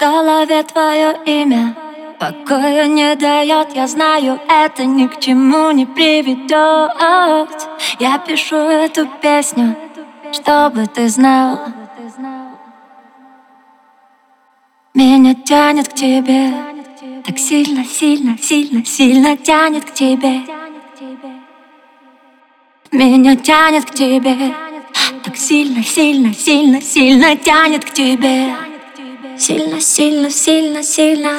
голове твое имя. Покоя не дает, я знаю, это ни к чему не приведет Я пишу эту песню, чтобы ты знал. Меня тянет к тебе. Так сильно, сильно, сильно, сильно тянет к тебе. Меня тянет к тебе. Так сильно, сильно, сильно, сильно тянет к тебе Сильно, сильно, сильно, сильно.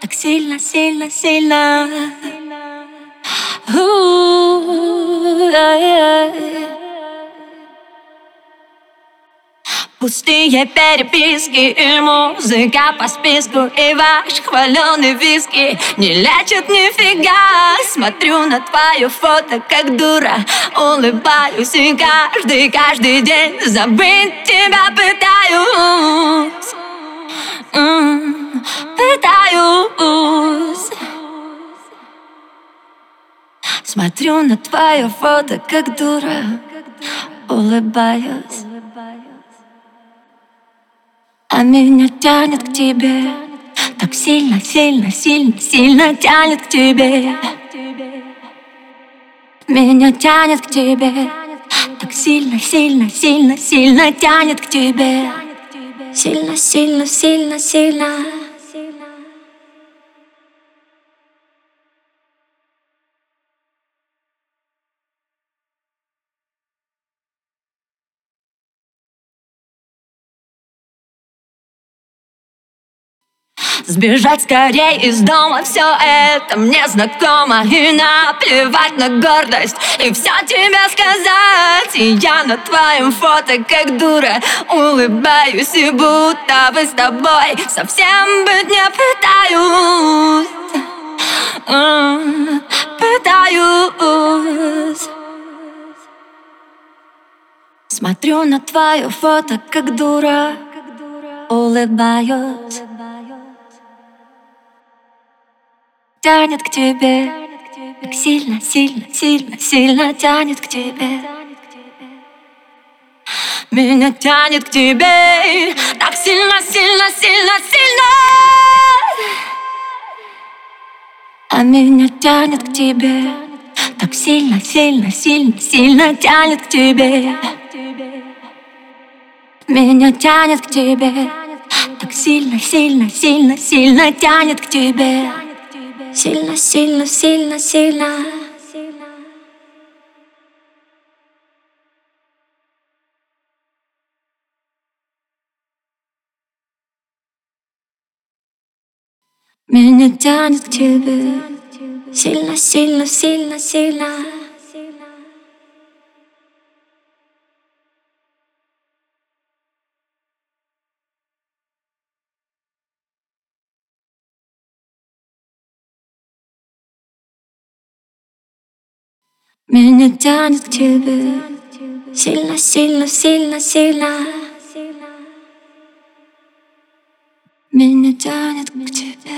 Так сильно, сильно, сильно. Пустые переписки и музыка по списку И ваш хваленый виски не лечат нифига. Смотрю на твое фото как дура Улыбаюсь и каждый, каждый день Забыть тебя пытаюсь. Пытаюсь. Смотрю на твое фото как дура Улыбаюсь а меня тянет к тебе. Так сильно, сильно, сильно, сильно тянет к тебе. Меня тянет к тебе. Так сильно, сильно, сильно, сильно тянет к тебе. Сильно, сильно, сильно, сильно Сбежать скорее из дома Все это мне знакомо. И наплевать на гордость И все тебе сказать. И я на твоем фото как дура Улыбаюсь и будто бы с тобой Совсем быть не пытаюсь. Пытаюсь. Смотрю на твое фото как дура Улыбаюсь тянет к тебе. Так сильно, сильно, сильно, сильно тянет к тебе. Меня тянет к тебе. Так сильно, сильно, сильно, сильно. А меня тянет к тебе. Так сильно, сильно, сильно, сильно тянет к тебе. Меня тянет к тебе. Так сильно, сильно, сильно, сильно тянет к тебе Сильно, сильно, сильно, сильно. Меня тянет к тебе Сильно, сильно, сильно, сильно Меня тянет к тебе Сильно, сильно, сильно, сильно Меня тянет к тебе